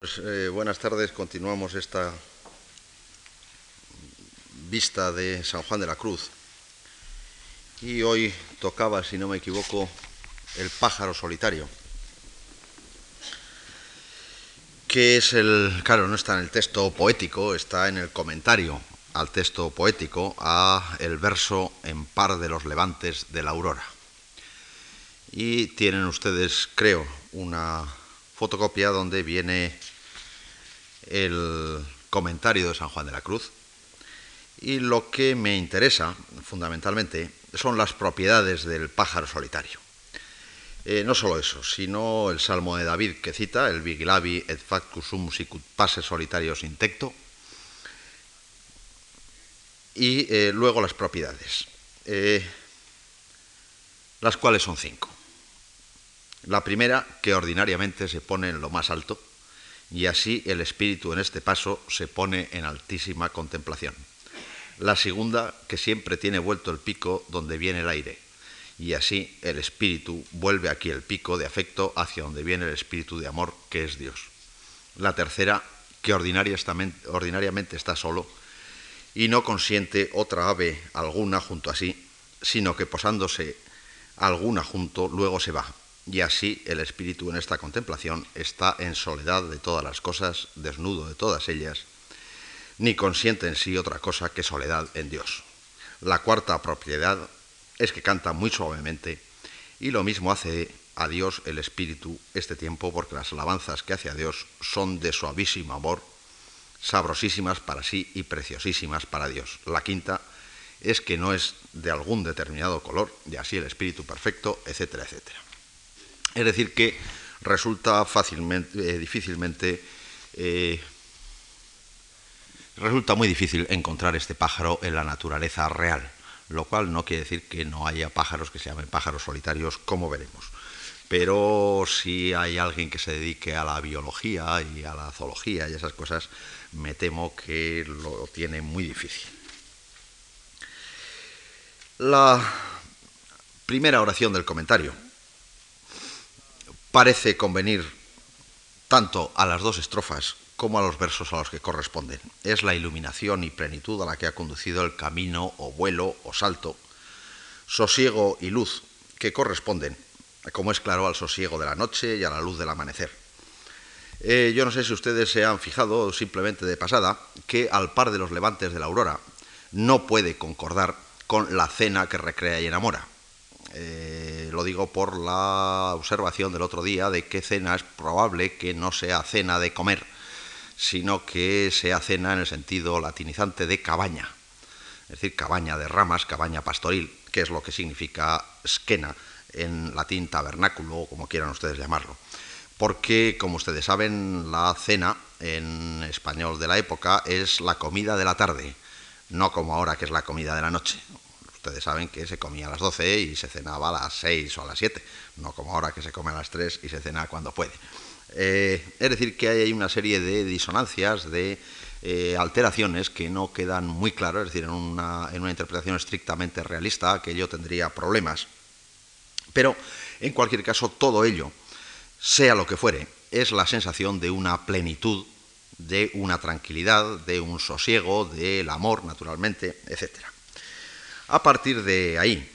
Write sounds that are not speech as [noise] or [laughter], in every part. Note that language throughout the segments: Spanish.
Pues, eh, buenas tardes, continuamos esta vista de San Juan de la Cruz. Y hoy tocaba, si no me equivoco, el pájaro solitario. Que es el. Claro, no está en el texto poético, está en el comentario al texto poético, a el verso en par de los levantes de la aurora. Y tienen ustedes, creo, una fotocopia donde viene el comentario de San Juan de la Cruz. Y lo que me interesa fundamentalmente son las propiedades del pájaro solitario. Eh, no solo eso, sino el salmo de David que cita, el vigilavi et factus sum sicut passe solitarios intecto, y eh, luego las propiedades, eh, las cuales son cinco. La primera, que ordinariamente se pone en lo más alto, y así el espíritu en este paso se pone en altísima contemplación. La segunda, que siempre tiene vuelto el pico donde viene el aire, y así el espíritu vuelve aquí el pico de afecto hacia donde viene el espíritu de amor, que es Dios. La tercera, que ordinariamente está solo y no consiente otra ave alguna junto a sí, sino que posándose alguna junto luego se va. Y así el espíritu en esta contemplación está en soledad de todas las cosas, desnudo de todas ellas, ni consiente en sí otra cosa que soledad en Dios. La cuarta propiedad es que canta muy suavemente y lo mismo hace a Dios el espíritu este tiempo porque las alabanzas que hace a Dios son de suavísimo amor, sabrosísimas para sí y preciosísimas para Dios. La quinta es que no es de algún determinado color, y así el espíritu perfecto, etcétera, etcétera. Es decir, que resulta fácilmente, eh, difícilmente, eh, resulta muy difícil encontrar este pájaro en la naturaleza real, lo cual no quiere decir que no haya pájaros que se llamen pájaros solitarios, como veremos. Pero si hay alguien que se dedique a la biología y a la zoología y esas cosas, me temo que lo tiene muy difícil. La primera oración del comentario parece convenir tanto a las dos estrofas como a los versos a los que corresponden. Es la iluminación y plenitud a la que ha conducido el camino o vuelo o salto, sosiego y luz que corresponden, como es claro, al sosiego de la noche y a la luz del amanecer. Eh, yo no sé si ustedes se han fijado simplemente de pasada que al par de los levantes de la aurora no puede concordar con la cena que recrea y enamora. Eh, lo digo por la observación del otro día de que cena es probable que no sea cena de comer, sino que sea cena en el sentido latinizante de cabaña, es decir, cabaña de ramas, cabaña pastoril, que es lo que significa skena en latín tabernáculo, o como quieran ustedes llamarlo. Porque, como ustedes saben, la cena en español de la época es la comida de la tarde, no como ahora que es la comida de la noche. Ustedes saben que se comía a las 12 y se cenaba a las 6 o a las 7, no como ahora que se come a las 3 y se cena cuando puede. Eh, es decir, que hay una serie de disonancias, de eh, alteraciones que no quedan muy claras, es decir, en una, en una interpretación estrictamente realista aquello tendría problemas. Pero, en cualquier caso, todo ello, sea lo que fuere, es la sensación de una plenitud, de una tranquilidad, de un sosiego, del amor, naturalmente, etcétera. A partir de ahí,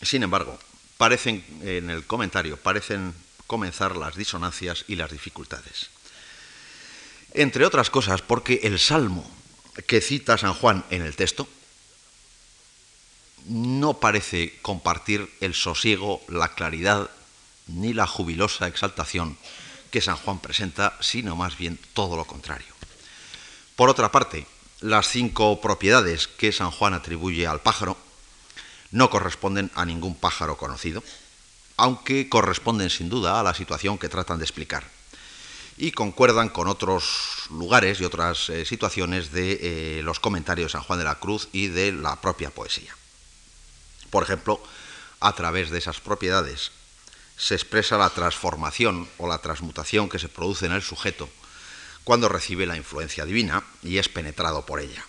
sin embargo, parecen en el comentario, parecen comenzar las disonancias y las dificultades. Entre otras cosas, porque el salmo que cita San Juan en el texto no parece compartir el sosiego, la claridad ni la jubilosa exaltación que San Juan presenta, sino más bien todo lo contrario. Por otra parte, las cinco propiedades que San Juan atribuye al pájaro no corresponden a ningún pájaro conocido, aunque corresponden sin duda a la situación que tratan de explicar. Y concuerdan con otros lugares y otras eh, situaciones de eh, los comentarios de San Juan de la Cruz y de la propia poesía. Por ejemplo, a través de esas propiedades se expresa la transformación o la transmutación que se produce en el sujeto cuando recibe la influencia divina y es penetrado por ella,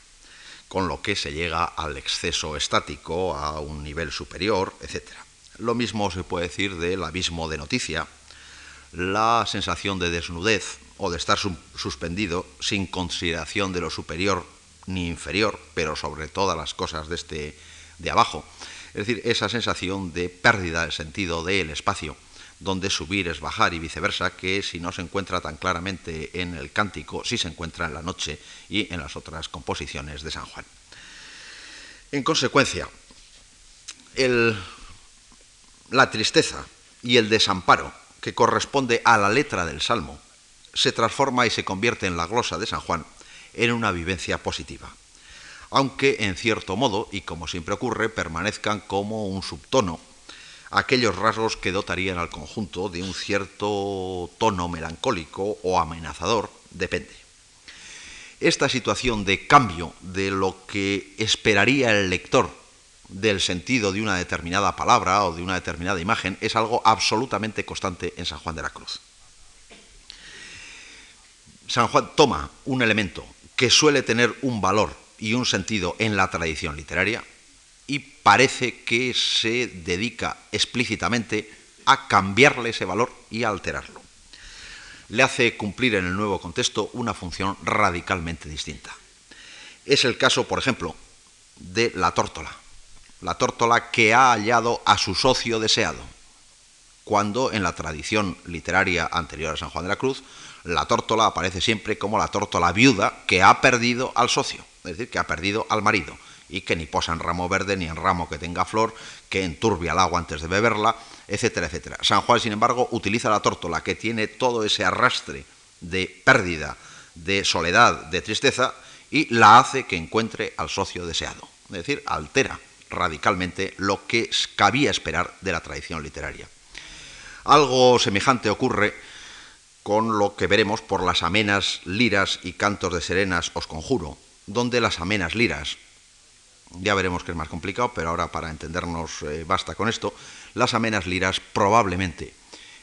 con lo que se llega al exceso estático, a un nivel superior, etc. Lo mismo se puede decir del abismo de noticia, la sensación de desnudez o de estar suspendido sin consideración de lo superior ni inferior, pero sobre todas las cosas de este de abajo. Es decir, esa sensación de pérdida del sentido del espacio, donde subir es bajar y viceversa, que si no se encuentra tan claramente en el cántico, sí se encuentra en la noche y en las otras composiciones de San Juan. En consecuencia, la tristeza y el desamparo que corresponde a la letra del Salmo se transforma y se convierte en la glosa de San Juan en una vivencia positiva, aunque en cierto modo, y como siempre ocurre, permanezcan como un subtono aquellos rasgos que dotarían al conjunto de un cierto tono melancólico o amenazador, depende. Esta situación de cambio de lo que esperaría el lector del sentido de una determinada palabra o de una determinada imagen es algo absolutamente constante en San Juan de la Cruz. San Juan toma un elemento que suele tener un valor y un sentido en la tradición literaria y parece que se dedica explícitamente a cambiarle ese valor y a alterarlo le hace cumplir en el nuevo contexto una función radicalmente distinta. Es el caso, por ejemplo, de la tórtola. La tórtola que ha hallado a su socio deseado, cuando en la tradición literaria anterior a San Juan de la Cruz, la tórtola aparece siempre como la tórtola viuda que ha perdido al socio, es decir, que ha perdido al marido, y que ni posa en ramo verde ni en ramo que tenga flor, que enturbia el agua antes de beberla, etcétera, etcétera. San Juan, sin embargo, utiliza la tórtola que tiene todo ese arrastre de pérdida, de soledad, de tristeza, y la hace que encuentre al socio deseado. Es decir, altera radicalmente lo que cabía esperar de la tradición literaria. Algo semejante ocurre con lo que veremos por las amenas liras y cantos de serenas os conjuro, donde las amenas liras ya veremos que es más complicado, pero ahora para entendernos eh, basta con esto, las amenas liras probablemente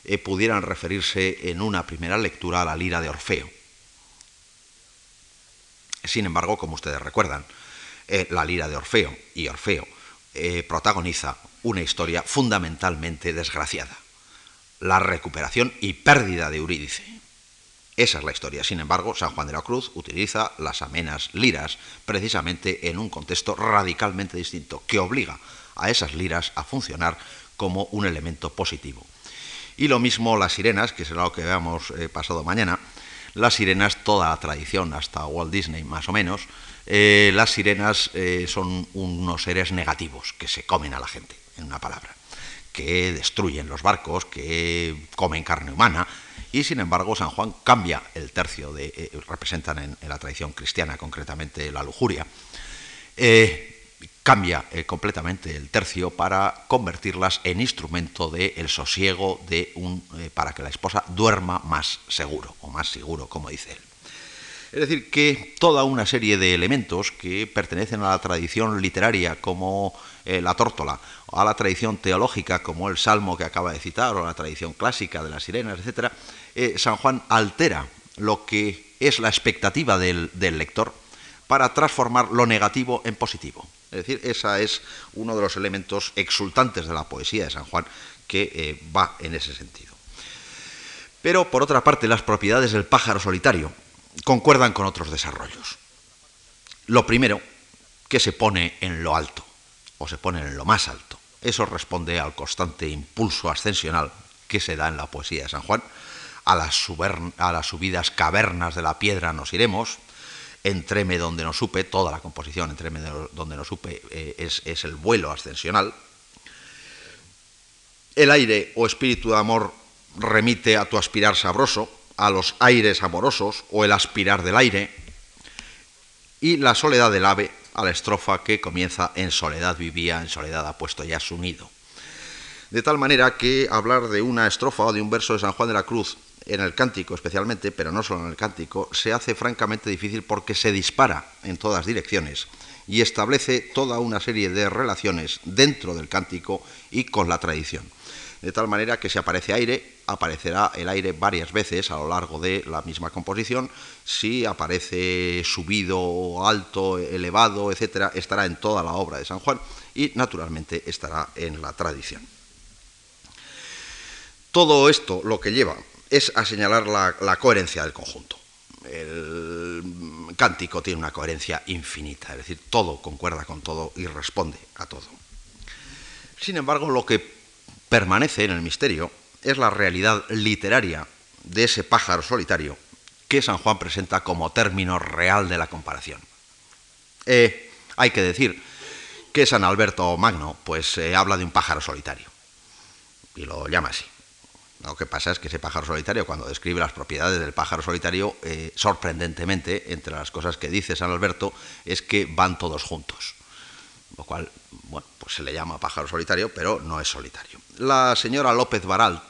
eh, pudieran referirse en una primera lectura a la lira de Orfeo. Sin embargo, como ustedes recuerdan, eh, la lira de Orfeo y Orfeo protagoniza una historia fundamentalmente desgraciada, la recuperación y pérdida de Eurídice. Esa es la historia. Sin embargo, San Juan de la Cruz utiliza las amenas liras precisamente en un contexto radicalmente distinto, que obliga a esas liras a funcionar como un elemento positivo. Y lo mismo las sirenas, que será lo que veamos eh, pasado mañana. Las sirenas, toda la tradición, hasta Walt Disney más o menos, eh, las sirenas eh, son unos seres negativos que se comen a la gente, en una palabra, que destruyen los barcos, que comen carne humana, y sin embargo San Juan cambia el tercio, de, eh, representan en, la tradición cristiana concretamente la lujuria, eh, cambia eh, completamente el tercio para convertirlas en instrumento del sosiego de para que la esposa duerma más seguro, o más seguro, como dice él. Es decir, que toda una serie de elementos que pertenecen a la tradición literaria como la tórtola, a la tradición teológica como el salmo que acaba de citar, o la tradición clásica de las sirenas, etc., eh, San Juan altera lo que es la expectativa del, lector para transformar lo negativo en positivo. Es decir, ese es uno de los elementos exultantes de la poesía de San Juan que eh, va en ese sentido. Pero, por otra parte, las propiedades del pájaro solitario concuerdan con otros desarrollos. Lo primero, que se pone en lo alto, o se pone en lo más alto. Eso responde al constante impulso ascensional que se da en la poesía de San Juan, a las, a las subidas cavernas de la piedra nos iremos, entreme donde no supe, toda la composición entreme donde no supe eh, es, es el vuelo ascensional. El aire o espíritu de amor remite a tu aspirar sabroso, a los aires amorosos o el aspirar del aire, y la soledad del ave a la estrofa que comienza en soledad vivía, en soledad ha puesto ya su nido. De tal manera que hablar de una estrofa o de un verso de San Juan de la Cruz en el cántico especialmente, pero no solo en el cántico, se hace francamente difícil porque se dispara en todas direcciones y establece toda una serie de relaciones dentro del cántico y con la tradición. De tal manera que si aparece aire, aparecerá el aire varias veces a lo largo de la misma composición. Si aparece subido, alto, elevado, etc., estará en toda la obra de San Juan y naturalmente estará en la tradición. Todo esto lo que lleva es a señalar la, coherencia del conjunto. El cántico tiene una coherencia infinita, es decir, todo concuerda con todo y responde a todo. Sin embargo, lo que permanece en el misterio es la realidad literaria de ese pájaro solitario que San Juan presenta como término real de la comparación. Eh, hay que decir que San Alberto Magno pues, eh, habla de un pájaro solitario y lo llama así. Lo que pasa es que ese pájaro solitario, cuando describe las propiedades del pájaro solitario, eh, sorprendentemente, entre las cosas que dice San Alberto, es que van todos juntos. Lo cual, bueno, pues se le llama pájaro solitario, pero no es solitario. La señora López Baralt,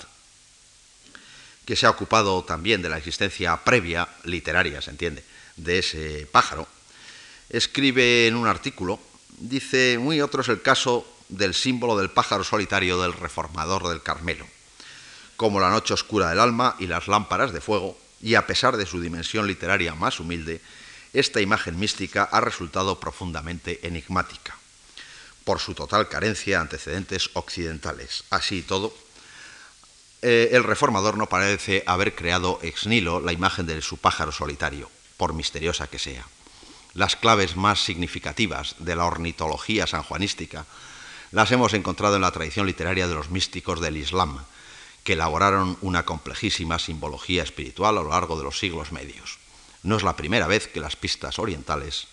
que se ha ocupado también de la existencia previa, literaria, se entiende, de ese pájaro, escribe en un artículo, dice, muy otro es el caso del símbolo del pájaro solitario del reformador del Carmelo como la noche oscura del alma y las lámparas de fuego, y a pesar de su dimensión literaria más humilde, esta imagen mística ha resultado profundamente enigmática, por su total carencia de antecedentes occidentales. Así todo, eh, el reformador no parece haber creado ex nihilo la imagen de su pájaro solitario, por misteriosa que sea. Las claves más significativas de la ornitología sanjuanística las hemos encontrado en la tradición literaria de los místicos del Islam, que elaboraron una complejísima simbología espiritual a lo largo de los siglos medios. No es la primera vez que las pistas orientales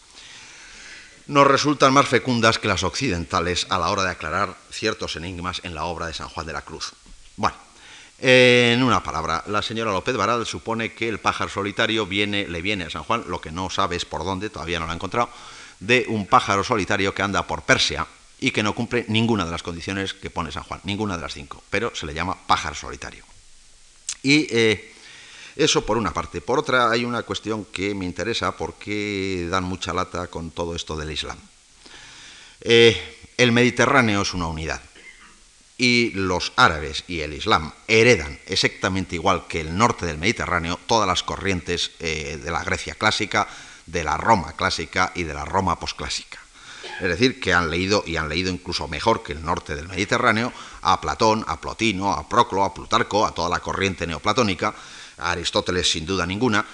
nos resultan más fecundas que las occidentales a la hora de aclarar ciertos enigmas en la obra de San Juan de la Cruz. Bueno, en una palabra, la señora López Baral supone que el pájaro solitario viene, le viene a San Juan, lo que no sabe es por dónde, todavía no lo ha encontrado, de un pájaro solitario que anda por Persia, y que no cumple ninguna de las condiciones que pone San Juan, ninguna de las cinco, pero se le llama pájaro solitario. Y eh, eso por una parte. Por otra, hay una cuestión que me interesa porque dan mucha lata con todo esto del Islam. Eh, el Mediterráneo es una unidad y los árabes y el Islam heredan exactamente igual que el norte del Mediterráneo todas las corrientes eh, de la Grecia clásica, de la Roma clásica y de la Roma posclásica. Es decir, que han leído, y han leído incluso mejor que el norte del Mediterráneo, a Platón, a Plotino, a Proclo, a Plutarco, a toda la corriente neoplatónica, a Aristóteles sin duda ninguna,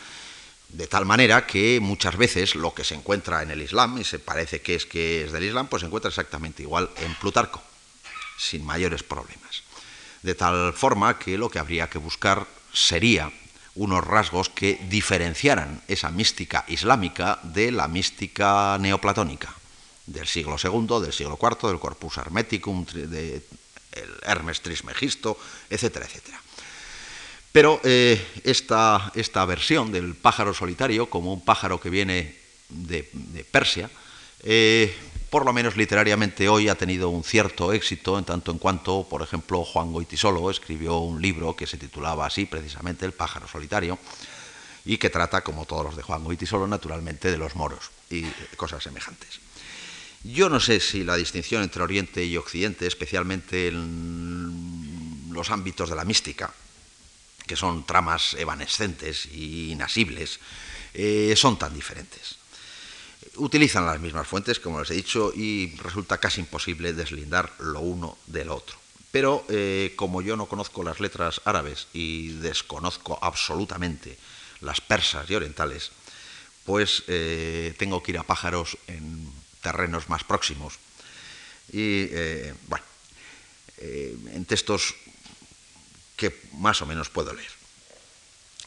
de tal manera que muchas veces lo que se encuentra en el Islam, y se parece que es que es del Islam, pues se encuentra exactamente igual en Plutarco, sin mayores problemas. De tal forma que lo que habría que buscar sería unos rasgos que diferenciaran esa mística islámica de la mística neoplatónica del siglo II, del siglo IV, del Corpus Hermeticum, del Hermes Trismegisto, etcétera, etcétera. Pero eh, esta, esta, versión del pájaro solitario, como un pájaro que viene de, Persia, eh, por lo menos literariamente hoy ha tenido un cierto éxito en tanto en cuanto, por ejemplo, Juan Goitisolo escribió un libro que se titulaba así, precisamente El pájaro solitario, y que trata, como todos los de Juan Goitisolo, naturalmente de los moros y cosas semejantes. Yo no sé si la distinción entre Oriente y Occidente, especialmente en los ámbitos de la mística, que son tramas evanescentes e inasibles, eh, son tan diferentes. Utilizan las mismas fuentes, como les he dicho, y resulta casi imposible deslindar lo uno del otro. Pero eh, como yo no conozco las letras árabes y desconozco absolutamente las persas y orientales, pues eh, tengo que ir a pájaros en terrenos más próximos. Y, bueno, en textos que más o menos puedo leer.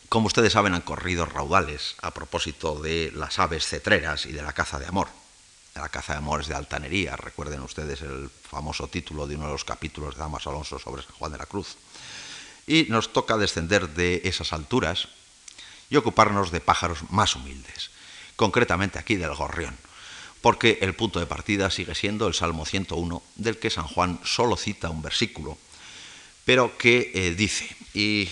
Como ustedes saben, han corrido raudales a propósito de las aves cetreras y de la caza de amor. La caza de amor es de altanería, recuerden ustedes el famoso título de uno de los capítulos de Damas Alonso sobre San Juan de la Cruz. Y nos toca descender de esas alturas y ocuparnos de pájaros más humildes, concretamente aquí del gorrión porque el punto de partida sigue siendo el Salmo 101, del que San Juan solo cita un versículo, pero que eh, dice, y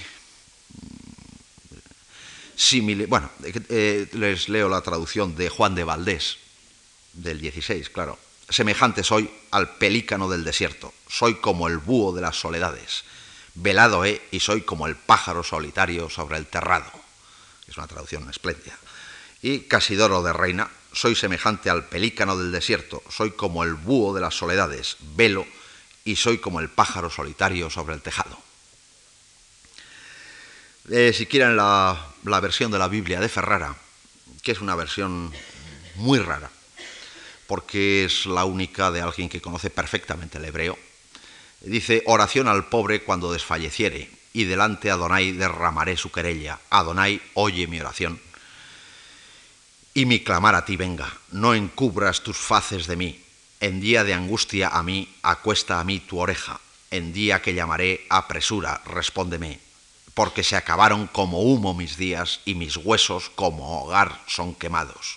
mm, bueno, eh, les leo la traducción de Juan de Valdés, del 16, claro, semejante soy al pelícano del desierto, soy como el búho de las soledades, velado he y soy como el pájaro solitario sobre el terrado. Es una traducción espléndida. Y Casidoro de Reina, soy semejante al pelícano del desierto, soy como el búho de las soledades, velo, y soy como el pájaro solitario sobre el tejado. Eh, si quieren la, versión de la Biblia de Ferrara, que es una versión muy rara, porque es la única de alguien que conoce perfectamente el hebreo. Dice, oración al pobre cuando desfalleciere, y delante Adonai derramaré su querella. Adonai, oye mi oración. Y mi clamar a ti venga, no encubras tus faces de mí. En día de angustia a mí, acuesta a mí tu oreja. En día que llamaré, apresura, respóndeme. Porque se acabaron como humo mis días y mis huesos como hogar son quemados.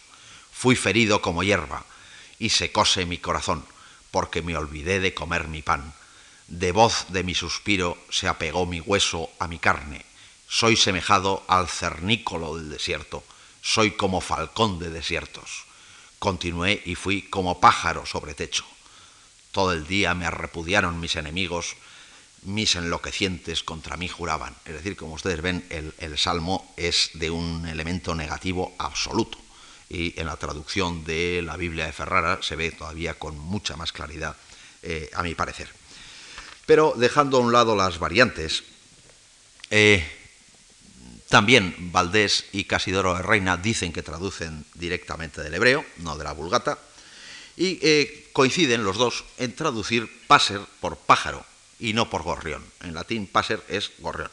Fui ferido como hierba y secóse mi corazón, porque me olvidé de comer mi pan de voz de mi suspiro se apegó mi hueso a mi carne. Soy semejado al cernícolo del desierto. Soy como falcón de desiertos. Continué y fui como pájaro sobre techo. Todo el día me repudiaron mis enemigos, mis enloquecientes contra mí juraban. Es decir, como ustedes ven, el, salmo es de un elemento negativo absoluto. Y en la traducción de la Biblia de Ferrara se ve todavía con mucha más claridad, eh, a mi parecer. Pero dejando a un lado las variantes, eh, también Valdés y Casidoro de Reina dicen que traducen directamente del hebreo, no de la vulgata, y eh, coinciden los dos en traducir paser por pájaro y no por gorrión. En latín paser es gorrión.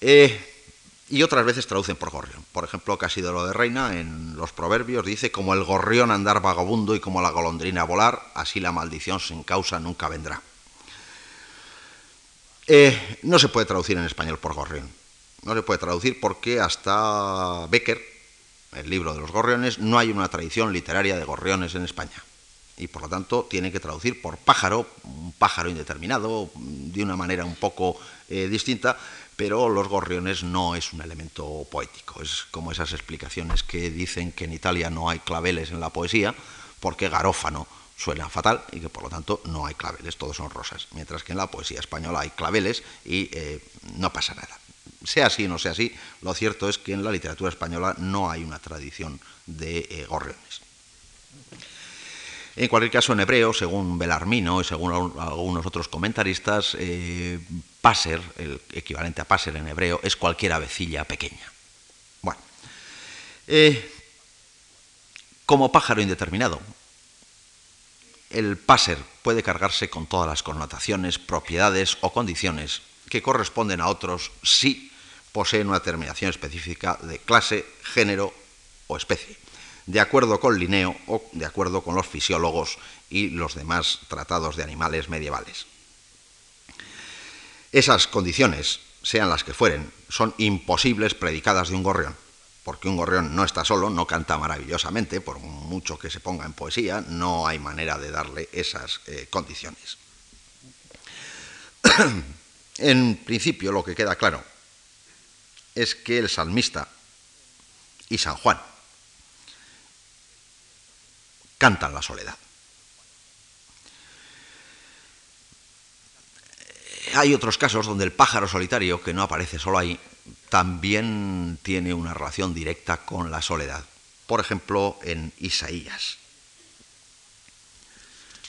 Eh, y otras veces traducen por gorrión. Por ejemplo, Casidoro de Reina en los proverbios dice, como el gorrión andar vagabundo y como la golondrina volar, así la maldición sin causa nunca vendrá. Eh, no se puede traducir en español por gorrión. No se puede traducir porque hasta Becker, el libro de los gorriones, no hay una tradición literaria de gorriones en España. Y por lo tanto tiene que traducir por pájaro, un pájaro indeterminado, de una manera un poco eh, distinta, pero los gorriones no es un elemento poético. Es como esas explicaciones que dicen que en Italia no hay claveles en la poesía, porque Garófano suena fatal y que por lo tanto no hay claveles, todos son rosas, mientras que en la poesía española hay claveles y eh, no pasa nada. Sea así o no sea así, lo cierto es que en la literatura española no hay una tradición de eh, gorriones. En cualquier caso, en hebreo, según Belarmino y según algunos otros comentaristas, eh, paser, el equivalente a paser en hebreo, es cualquier avecilla pequeña. Bueno, como pájaro indeterminado, el paser puede cargarse con todas las connotaciones, propiedades o condiciones que corresponden a otros si poseen una terminación específica de clase, género o especie, de acuerdo con Linneo o de acuerdo con los fisiólogos y los demás tratados de animales medievales. Esas condiciones, sean las que fueren, son imposibles predicadas de un gorrión porque un gorrión no está solo, no canta maravillosamente, por mucho que se ponga en poesía, no hay manera de darle esas eh, condiciones. [clears throat] en principio, lo que queda claro es que el salmista y San Juan cantan la soledad. Hay otros casos donde el pájaro solitario, que no aparece solo ahí, también tiene una relación directa con la soledad. Por ejemplo, en Isaías,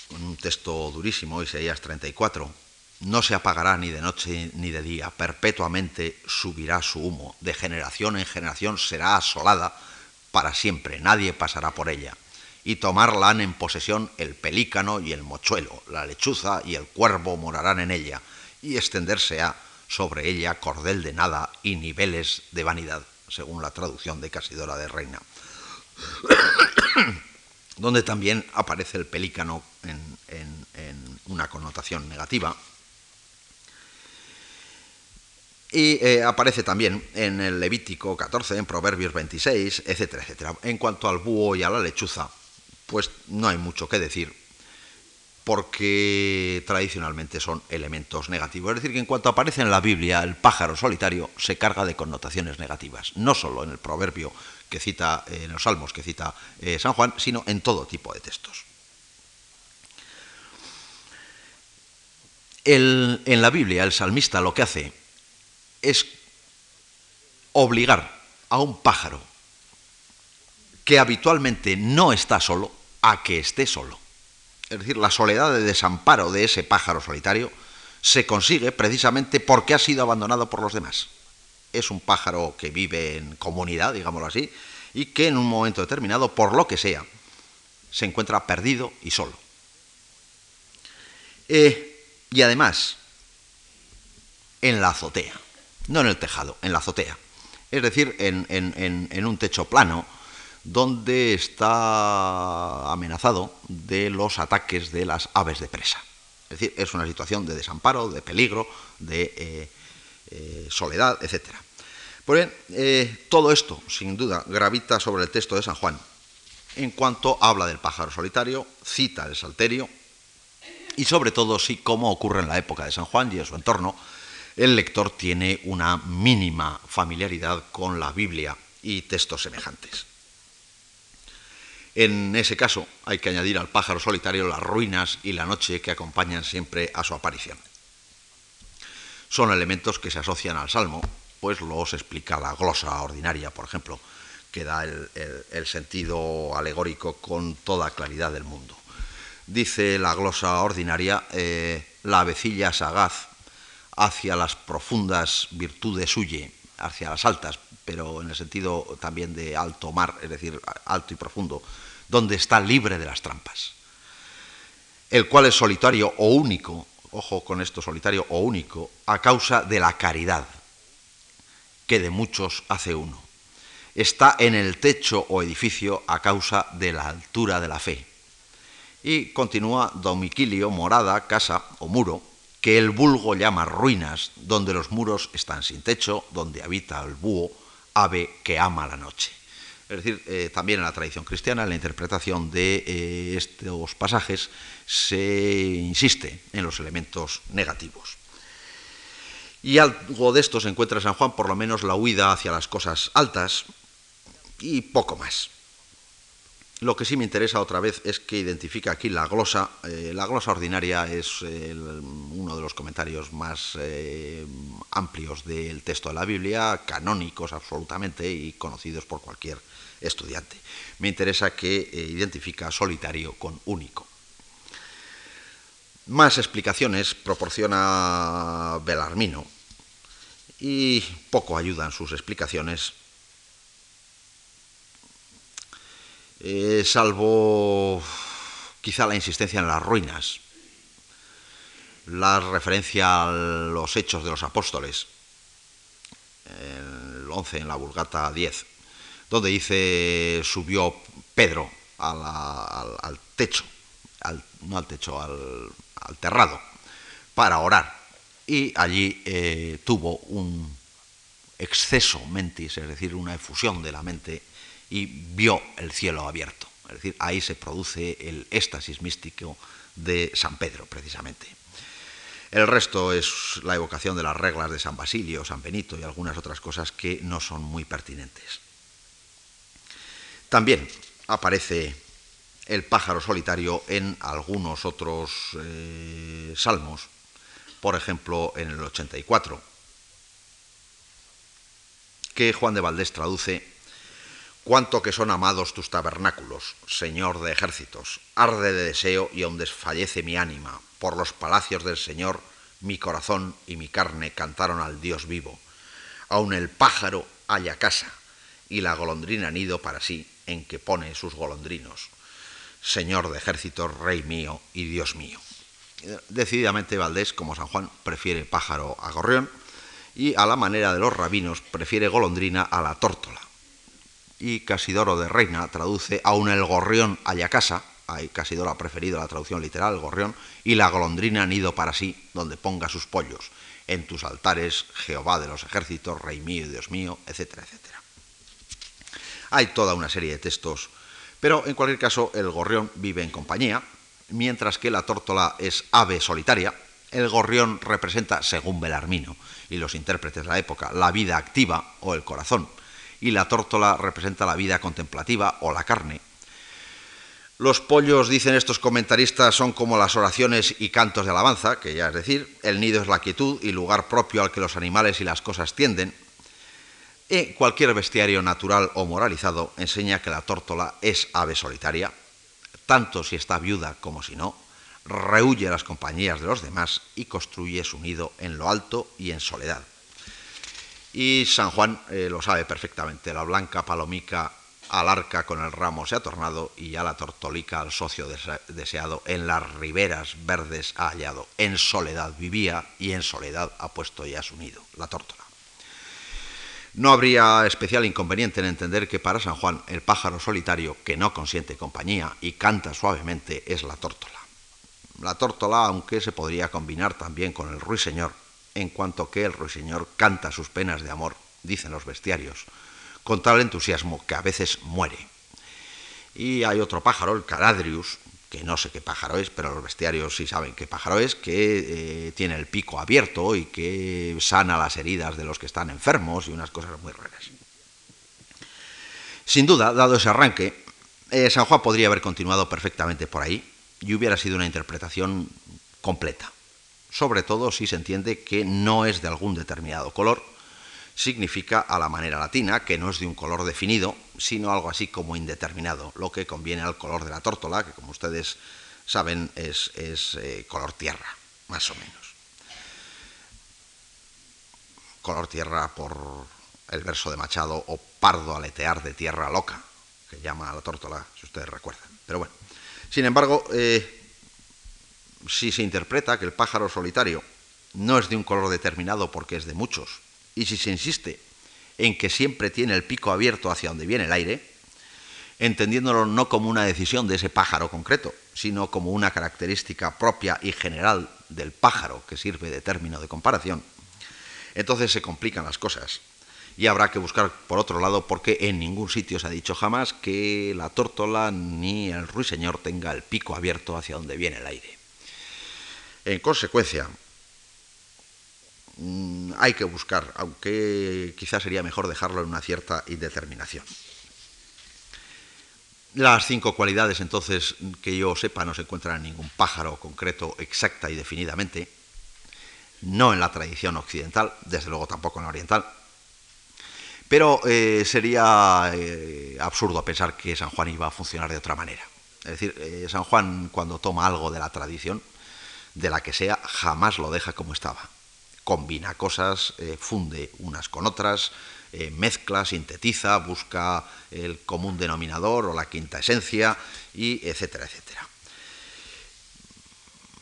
con un texto durísimo, Isaías 34, no se apagará ni de noche ni de día, perpetuamente subirá su humo, de generación en generación será asolada para siempre, nadie pasará por ella. Y tomarla en posesión el pelícano y el mochuelo, la lechuza y el cuervo morarán en ella, y extenderse a sobre ella cordel de nada y niveles de vanidad, según la traducción de Casidora de Reina, [coughs] donde también aparece el pelícano en, una connotación negativa. Y eh, aparece también en el Levítico 14, en Proverbios 26, etcétera, etcétera. En cuanto al búho y a la lechuza, pues no hay mucho que decir porque tradicionalmente son elementos negativos. Es decir, que en cuanto aparece en la Biblia el pájaro solitario, se carga de connotaciones negativas, no solo en el proverbio que cita, eh, en los salmos que cita eh, San Juan, sino en todo tipo de textos. en la Biblia, el salmista lo que hace es obligar a un pájaro que habitualmente no está solo a que esté solo es decir, la soledad de desamparo de ese pájaro solitario, se consigue precisamente porque ha sido abandonado por los demás. Es un pájaro que vive en comunidad, digámoslo así, y que en un momento determinado, por lo que sea, se encuentra perdido y solo. Eh, y además, en la azotea, no en el tejado, en la azotea. Es decir, en un techo plano, donde está amenazado de los ataques de las aves de presa. Es decir, es una situación de desamparo, de peligro, de eh, eh, soledad, etc. Pues bien, eh, todo esto, sin duda, gravita sobre el texto de San Juan, en cuanto habla del pájaro solitario, cita el salterio, y sobre todo, si como ocurre en la época de San Juan y en su entorno, el lector tiene una mínima familiaridad con la Biblia y textos semejantes. En ese caso hay que añadir al pájaro solitario las ruinas y la noche que acompañan siempre a su aparición. Son elementos que se asocian al Salmo, pues los explica la glosa ordinaria, por ejemplo, que da el, sentido alegórico con toda claridad del mundo. Dice la glosa ordinaria, eh, la avecilla sagaz hacia las profundas virtudes huye, hacia las altas, pero en el sentido también de alto mar, es decir, alto y profundo, donde está libre de las trampas. El cual es solitario o único, ojo con esto, solitario o único, a causa de la caridad, que de muchos hace uno. Está en el techo o edificio a causa de la altura de la fe. Y continúa domicilio, morada, casa o muro, que el vulgo llama ruinas, donde los muros están sin techo, donde habita el búho, ave que ama la noche. Es decir, eh, también en la tradición cristiana, en la interpretación de eh, estos pasajes, se insiste en los elementos negativos. Y algo de esto se encuentra en San Juan, por lo menos la huida hacia las cosas altas y poco más. Lo que sí me interesa otra vez es que identifica aquí la glosa. Eh, la glosa ordinaria es uno de los comentarios más amplios del texto de la Biblia, canónicos absolutamente y conocidos por cualquier estudiante. Me interesa que eh, identifica solitario con único. Más explicaciones proporciona Belarmino y poco ayudan sus explicaciones, eh, salvo quizá la insistencia en las ruinas, la referencia a los hechos de los apóstoles, el 11 en la Vulgata 10, donde dice subió Pedro al, techo, no al techo, al, terrado, para orar. Y allí eh, tuvo un exceso mentis, es decir, una efusión de la mente, y vio el cielo abierto. Es decir, ahí se produce el éxtasis místico de San Pedro, precisamente. El resto es la evocación de las reglas de San Basilio, San Benito y algunas otras cosas que no son muy pertinentes. También aparece el pájaro solitario en algunos otros eh, salmos, por ejemplo en el 84, que Juan de Valdés traduce, Cuánto que son amados tus tabernáculos, Señor de ejércitos, arde de deseo y aun desfallece mi ánima, por los palacios del Señor mi corazón y mi carne cantaron al Dios vivo, aun el pájaro halla casa y la golondrina nido para sí, en que pone sus golondrinos. Señor de ejércitos, Rey mío y Dios mío. Decididamente Valdés, como San Juan, prefiere pájaro a gorrión y a la manera de los rabinos prefiere golondrina a la tórtola. Y Casidoro de Reina traduce aún el gorrión haya casa, hay Casidoro ha preferido la traducción literal, el gorrión, y la golondrina nido para sí, donde ponga sus pollos, en tus altares, Jehová de los ejércitos, Rey mío y Dios mío, etcétera, etcétera. Hay toda una serie de textos, pero en cualquier caso el gorrión vive en compañía, mientras que la tórtola es ave solitaria. El gorrión representa, según Belarmino y los intérpretes de la época, la vida activa o el corazón, y la tórtola representa la vida contemplativa o la carne. Los pollos, dicen estos comentaristas, son como las oraciones y cantos de alabanza, que ya es decir, el nido es la quietud y lugar propio al que los animales y las cosas tienden, y cualquier bestiario natural o moralizado enseña que la tórtola es ave solitaria, tanto si está viuda como si no, rehuye las compañías de los demás y construye su nido en lo alto y en soledad. Y San Juan eh, lo sabe perfectamente, la blanca palomica al arca con el ramo se ha tornado y ya la tortolica al socio deseado en las riberas verdes ha hallado. En soledad vivía y en soledad ha puesto ya su nido, la tórtola. No habría especial inconveniente en entender que para San Juan el pájaro solitario que no consiente compañía y canta suavemente es la tórtola. La tórtola, aunque se podría combinar también con el ruiseñor, en cuanto que el ruiseñor canta sus penas de amor, dicen los bestiarios, con tal entusiasmo que a veces muere. Y hay otro pájaro, el Caladrius, que no sé qué pájaro es, pero los bestiarios sí saben qué pájaro es, que eh, tiene el pico abierto y que sana las heridas de los que están enfermos y unas cosas muy raras. Sin duda, dado ese arranque, eh, San Juan podría haber continuado perfectamente por ahí y hubiera sido una interpretación completa, sobre todo si se entiende que no es de algún determinado color, significa a la manera latina, que no es de un color definido, sino algo así como indeterminado, lo que conviene al color de la tórtola, que como ustedes saben es, eh, color tierra, más o menos. Color tierra por el verso de Machado, o pardo aletear de tierra loca, que llama a la tórtola, si ustedes recuerdan. Pero bueno, sin embargo, eh, si se interpreta que el pájaro solitario no es de un color determinado porque es de muchos, y si se insiste en que siempre tiene el pico abierto hacia donde viene el aire, entendiéndolo no como una decisión de ese pájaro concreto, sino como una característica propia y general del pájaro que sirve de término de comparación, entonces se complican las cosas y habrá que buscar por otro lado porque en ningún sitio se ha dicho jamás que la tórtola ni el ruiseñor tenga el pico abierto hacia donde viene el aire. En consecuencia, Mm, hay que buscar, aunque quizás sería mejor dejarlo en una cierta indeterminación. Las cinco cualidades, entonces, que yo sepa, no se encuentran en ningún pájaro concreto, exacta y definidamente, no en la tradición occidental, desde luego tampoco en la oriental, pero eh, sería eh, absurdo pensar que San Juan iba a funcionar de otra manera. Es decir, eh, San Juan cuando toma algo de la tradición, de la que sea, jamás lo deja como estaba combina cosas, eh, funde unas con otras, eh, mezcla, sintetiza, busca el común denominador o la quinta esencia, y etcétera, etcétera.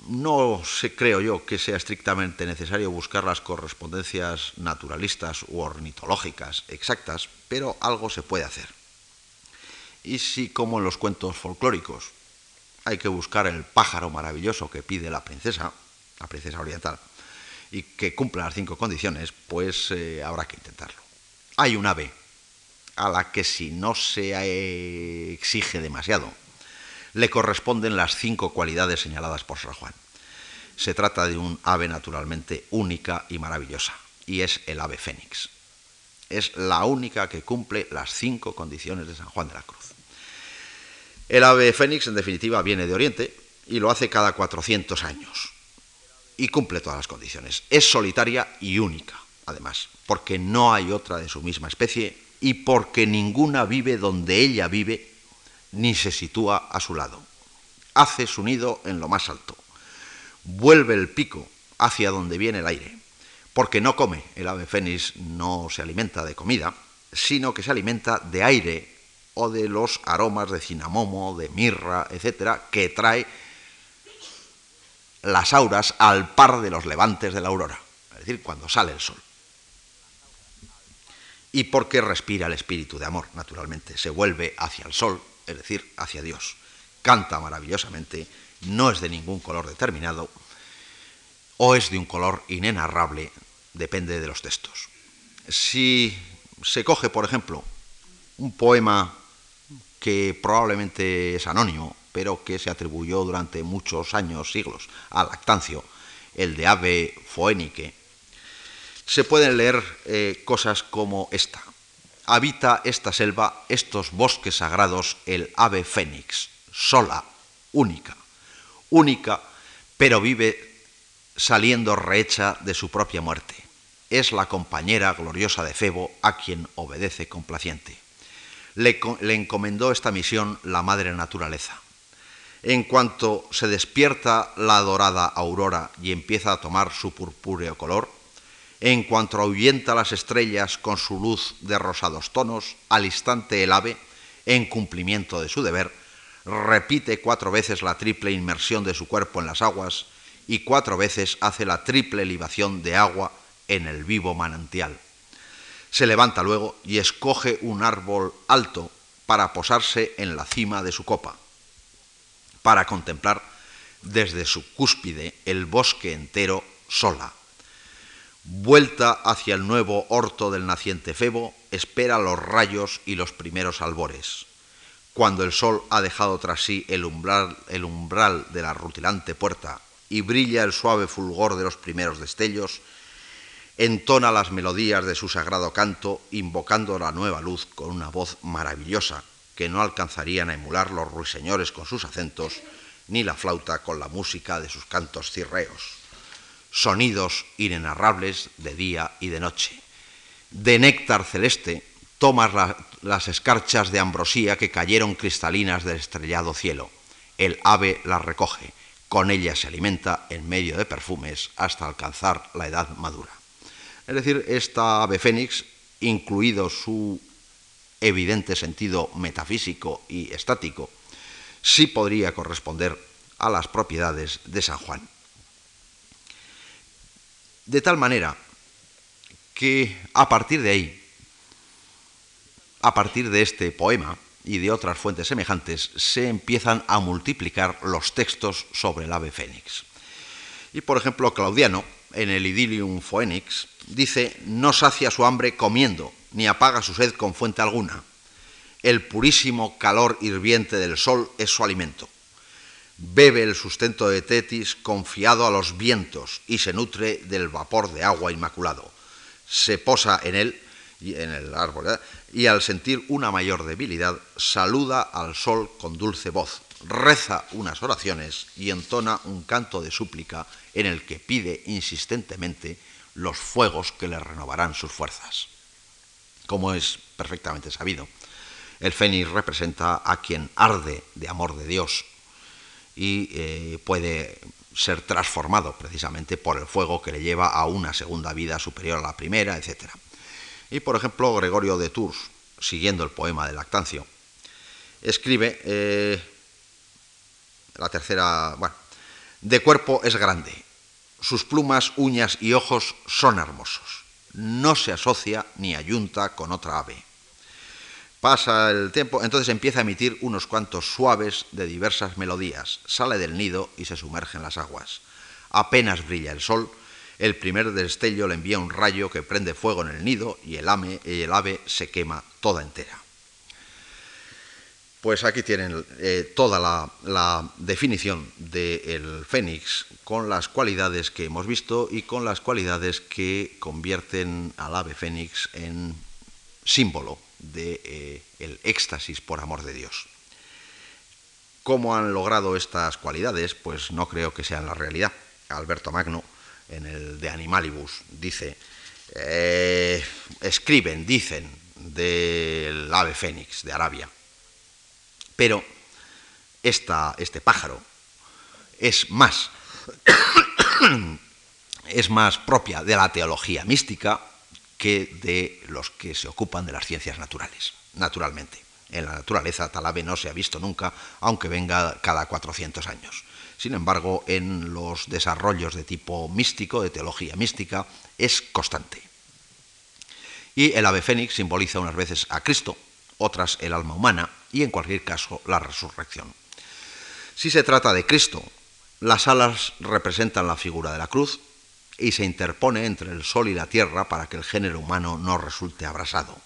No sé, creo yo, que sea estrictamente necesario buscar las correspondencias naturalistas u ornitológicas exactas, pero algo se puede hacer. Y si, como en los cuentos folclóricos, hay que buscar el pájaro maravilloso que pide la princesa, la princesa oriental, y que cumpla las cinco condiciones, pues eh, habrá que intentarlo. Hay un ave a la que si no se exige demasiado, le corresponden las cinco cualidades señaladas por San Juan. Se trata de un ave naturalmente única y maravillosa, y es el ave fénix. Es la única que cumple las cinco condiciones de San Juan de la Cruz. El ave fénix, en definitiva, viene de Oriente y lo hace cada 400 años y cumple todas las condiciones. Es solitaria y única, además, porque no hay otra de su misma especie y porque ninguna vive donde ella vive ni se sitúa a su lado. Hace su nido en lo más alto. Vuelve el pico hacia donde viene el aire, porque no come, el ave fénix no se alimenta de comida, sino que se alimenta de aire o de los aromas de cinamomo, de mirra, etcétera, que trae las auras al par de los levantes de la aurora, es decir, cuando sale el sol. Y porque respira el espíritu de amor, naturalmente, se vuelve hacia el sol, es decir, hacia Dios. Canta maravillosamente, no es de ningún color determinado, o es de un color inenarrable, depende de los textos. Si se coge, por ejemplo, un poema que probablemente es anónimo, pero que se atribuyó durante muchos años, siglos, a Lactancio, el de ave foénique, se pueden leer eh, cosas como esta. Habita esta selva, estos bosques sagrados, el ave fénix, sola, única, única, pero vive saliendo rehecha de su propia muerte. Es la compañera gloriosa de Febo a quien obedece complaciente. Le, encomendó esta misión la madre naturaleza en cuanto se despierta la dorada aurora y empieza a tomar su purpúreo color, En cuanto ahuyenta las estrellas con su luz de rosados tonos, al instante el ave, en cumplimiento de su deber, repite cuatro veces la triple inmersión de su cuerpo en las aguas y cuatro veces hace la triple libación de agua en el vivo manantial. Se levanta luego y escoge un árbol alto para posarse en la cima de su copa, para contemplar desde su cúspide el bosque entero sola. Vuelta hacia el nuevo orto del naciente Febo, espera los rayos y los primeros albores. Cuando el sol ha dejado tras sí el umbral, el umbral de la rutilante puerta y brilla el suave fulgor de los primeros destellos, entona las melodías de su sagrado canto, invocando la nueva luz con una voz maravillosa que no alcanzarían a emular los ruiseñores con sus acentos, ni la flauta con la música de sus cantos cirreos. Sonidos inenarrables de día y de noche. De néctar celeste tomas las escarchas de ambrosía que cayeron cristalinas del estrellado cielo. El ave las recoge, con ellas se alimenta en medio de perfumes hasta alcanzar la edad madura. Es decir, esta ave fénix, incluido su evidente sentido metafísico y estático, sí podría corresponder a las propiedades de San Juan. De tal manera que a partir de ahí, a partir de este poema y de otras fuentes semejantes, se empiezan a multiplicar los textos sobre el ave fénix. Y por ejemplo, Claudiano, en el Idilium Phoenix, dice, no sacia su hambre comiendo, ni apaga su sed con fuente alguna. El purísimo calor hirviente del sol es su alimento. Bebe el sustento de Tetis confiado a los vientos y se nutre del vapor de agua inmaculado. Se posa en él, en el árbol, y al sentir una mayor debilidad, saluda al sol con dulce voz, reza unas oraciones y entona un canto de súplica en el que pide insistentemente los fuegos que le renovarán sus fuerzas. Como es perfectamente sabido, el fénix representa a quien arde de amor de Dios y eh, puede ser transformado precisamente por el fuego que le lleva a una segunda vida superior a la primera, etc. Y por ejemplo, Gregorio de Tours, siguiendo el poema de Lactancio, escribe eh, la tercera, bueno, de cuerpo es grande, sus plumas, uñas y ojos son hermosos. No se asocia ni ayunta con otra ave. Pasa el tiempo, entonces empieza a emitir unos cuantos suaves de diversas melodías, sale del nido y se sumerge en las aguas. Apenas brilla el sol, el primer destello le envía un rayo que prende fuego en el nido y el, y el ave se quema toda entera. Pues aquí tienen eh, toda la, definición del fénix con las cualidades que hemos visto y con las cualidades que convierten al ave fénix en símbolo del de, eh, éxtasis por amor de Dios. ¿Cómo han logrado estas cualidades? Pues no creo que sean la realidad. Alberto Magno, en el de Animalibus, dice, eh, escriben, dicen del ave fénix de Arabia, pero este pájaro es más, [coughs] es más propia de la teología mística que de los que se ocupan de las ciencias naturales, naturalmente. En la naturaleza tal ave no se ha visto nunca, aunque venga cada 400 años. Sin embargo, en los desarrollos de tipo místico, de teología mística, es constante. Y el ave fénix simboliza unas veces a Cristo, otras el alma humana y en cualquier caso la resurrección. Si se trata de Cristo, las alas representan la figura de la cruz y se interpone entre el sol y la tierra para que el género humano no resulte abrasado.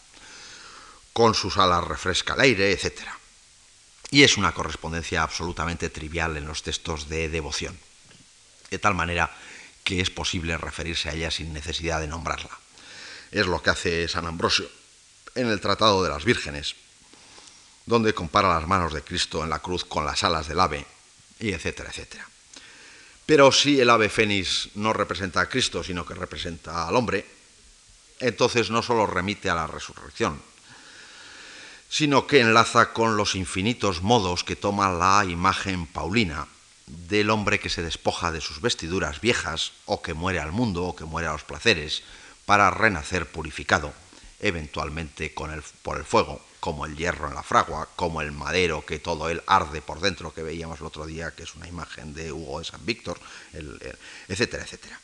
Con sus alas refresca el aire, etc. Y es una correspondencia absolutamente trivial en los textos de devoción, de tal manera que es posible referirse a ella sin necesidad de nombrarla. Es lo que hace San Ambrosio en el Tratado de las Vírgenes, donde compara las manos de Cristo en la cruz con las alas del ave, y etcétera, etcétera. Pero si el ave fénix no representa a Cristo, sino que representa al hombre, entonces no solo remite a la resurrección, sino que enlaza con los infinitos modos que toma la imagen paulina del hombre que se despoja de sus vestiduras viejas o que muere al mundo o que muere a los placeres para renacer purificado, eventualmente por el fuego, como el hierro en la fragua, como el madero que todo él arde por dentro, que veíamos el otro día, que es una imagen de Hugo de San Víctor, etcétera, etcétera.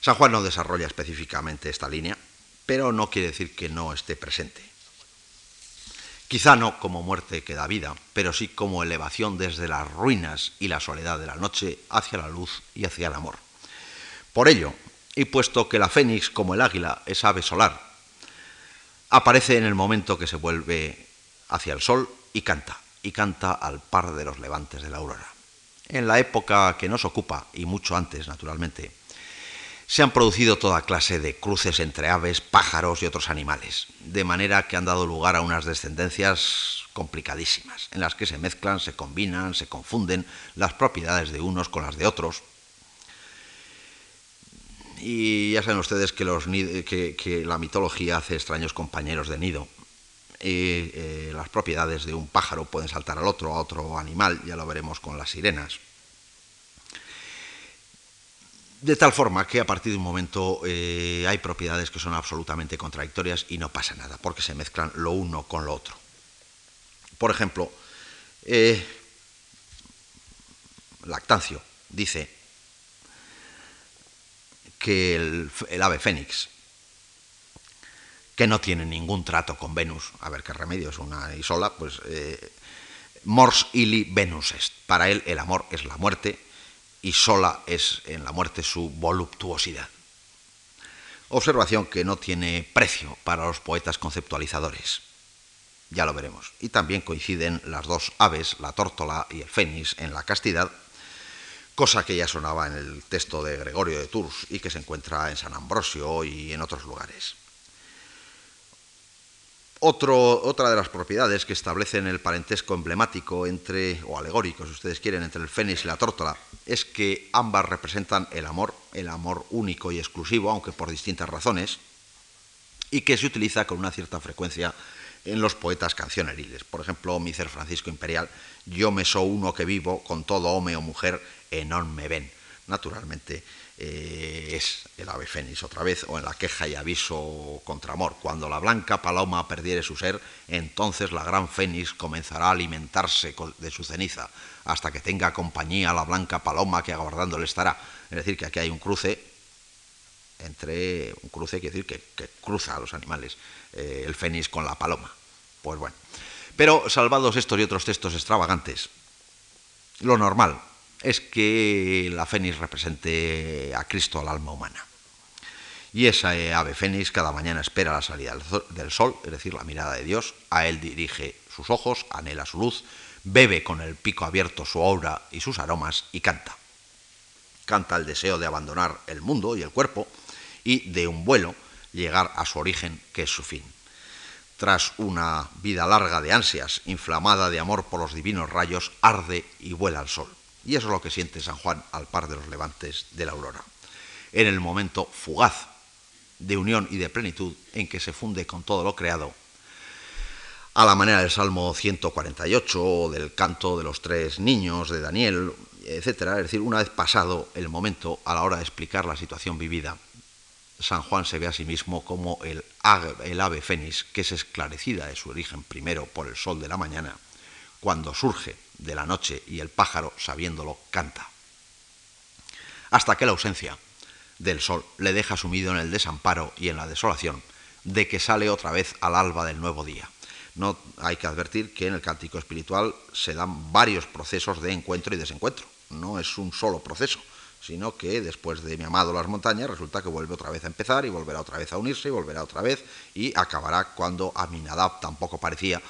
San Juan no desarrolla específicamente esta línea, pero no quiere decir que no esté presente. Quizá no como muerte que da vida, pero sí como elevación desde las ruinas y la soledad de la noche hacia la luz y hacia el amor. Por ello, y puesto que la fénix, como el águila, es ave solar, aparece en el momento que se vuelve hacia el sol y canta, y canta al par de los levantes de la aurora. En la época que nos ocupa, y mucho antes, naturalmente, se han producido toda clase de cruces entre aves, pájaros y otros animales, de manera que han dado lugar a unas descendencias complicadísimas, en las que se mezclan, se combinan, se confunden las propiedades de unos con las de otros. Y ya saben ustedes que, la mitología hace extraños compañeros de nido. Y, eh, las propiedades de un pájaro pueden saltar al otro, a otro animal, ya lo veremos con las sirenas. De tal forma que a partir de un momento eh, hay propiedades que son absolutamente contradictorias y no pasa nada, porque se mezclan lo uno con lo otro. Por ejemplo, eh, Lactancio dice que el, ave fénix, que no tiene ningún trato con Venus, a ver qué remedio es una y sola, pues eh, mors ili Venus est. Para él el amor es la muerte y sola es en la muerte su voluptuosidad. Observación que no tiene precio para los poetas conceptualizadores. Ya lo veremos. Y también coinciden las dos aves, la tórtola y el fénix, en la castidad, cosa que ya sonaba en el texto de Gregorio de Tours y que se encuentra en San Ambrosio y en otros lugares otra de las propiedades que establecen el parentesco emblemático entre, o alegórico si ustedes quieren, entre el fénix y la tórtola, es que ambas representan el amor, el amor único y exclusivo, aunque por distintas razones, y que se utiliza con una cierta frecuencia en los poetas cancioneriles. Por ejemplo, Micer Francisco Imperial, yo me so uno que vivo, con todo hombre o mujer, en non me ven. Naturalmente, eh, es el ave fénix otra vez, o en la queja y aviso contra amor. Cuando la blanca paloma perdiere su ser, entonces la gran fénix comenzará a alimentarse de su ceniza, hasta que tenga compañía la blanca paloma que aguardándole estará. Es decir, que aquí hay un cruce entre, un cruce quiere decir que, cruza a los animales, eh, el fénix con la paloma. Pues bueno. Pero salvados estos y otros textos extravagantes, lo normal, es que la fénix represente a Cristo, al alma humana. Y esa ave fénix cada mañana espera la salida del sol, es decir, la mirada de Dios, a él dirige sus ojos, anhela su luz, bebe con el pico abierto su aura y sus aromas y canta. Canta el deseo de abandonar el mundo y el cuerpo y de un vuelo llegar a su origen, que es su fin. Tras una vida larga de ansias, inflamada de amor por los divinos rayos, arde y vuela al sol. Y eso es lo que siente San Juan al par de los levantes de la aurora. En el momento fugaz de unión y de plenitud en que se funde con todo lo creado, a la manera del Salmo 148 o del canto de los tres niños de Daniel, etc. Es decir, una vez pasado el momento a la hora de explicar la situación vivida, San Juan se ve a sí mismo como el ave, fénix, que es esclarecida de su origen primero por el sol de la mañana, cuando surge de la noche y el pájaro, sabiéndolo, canta. Hasta que la ausencia del sol le deja sumido en el desamparo y en la desolación de que sale otra vez al alba del nuevo día. No hay que advertir que en el cántico espiritual se dan varios procesos de encuentro y desencuentro. No es un solo proceso, sino que después de mi amado las montañas resulta que vuelve otra vez a empezar y volverá otra vez a unirse y volverá otra vez y acabará cuando Aminadab tampoco parecía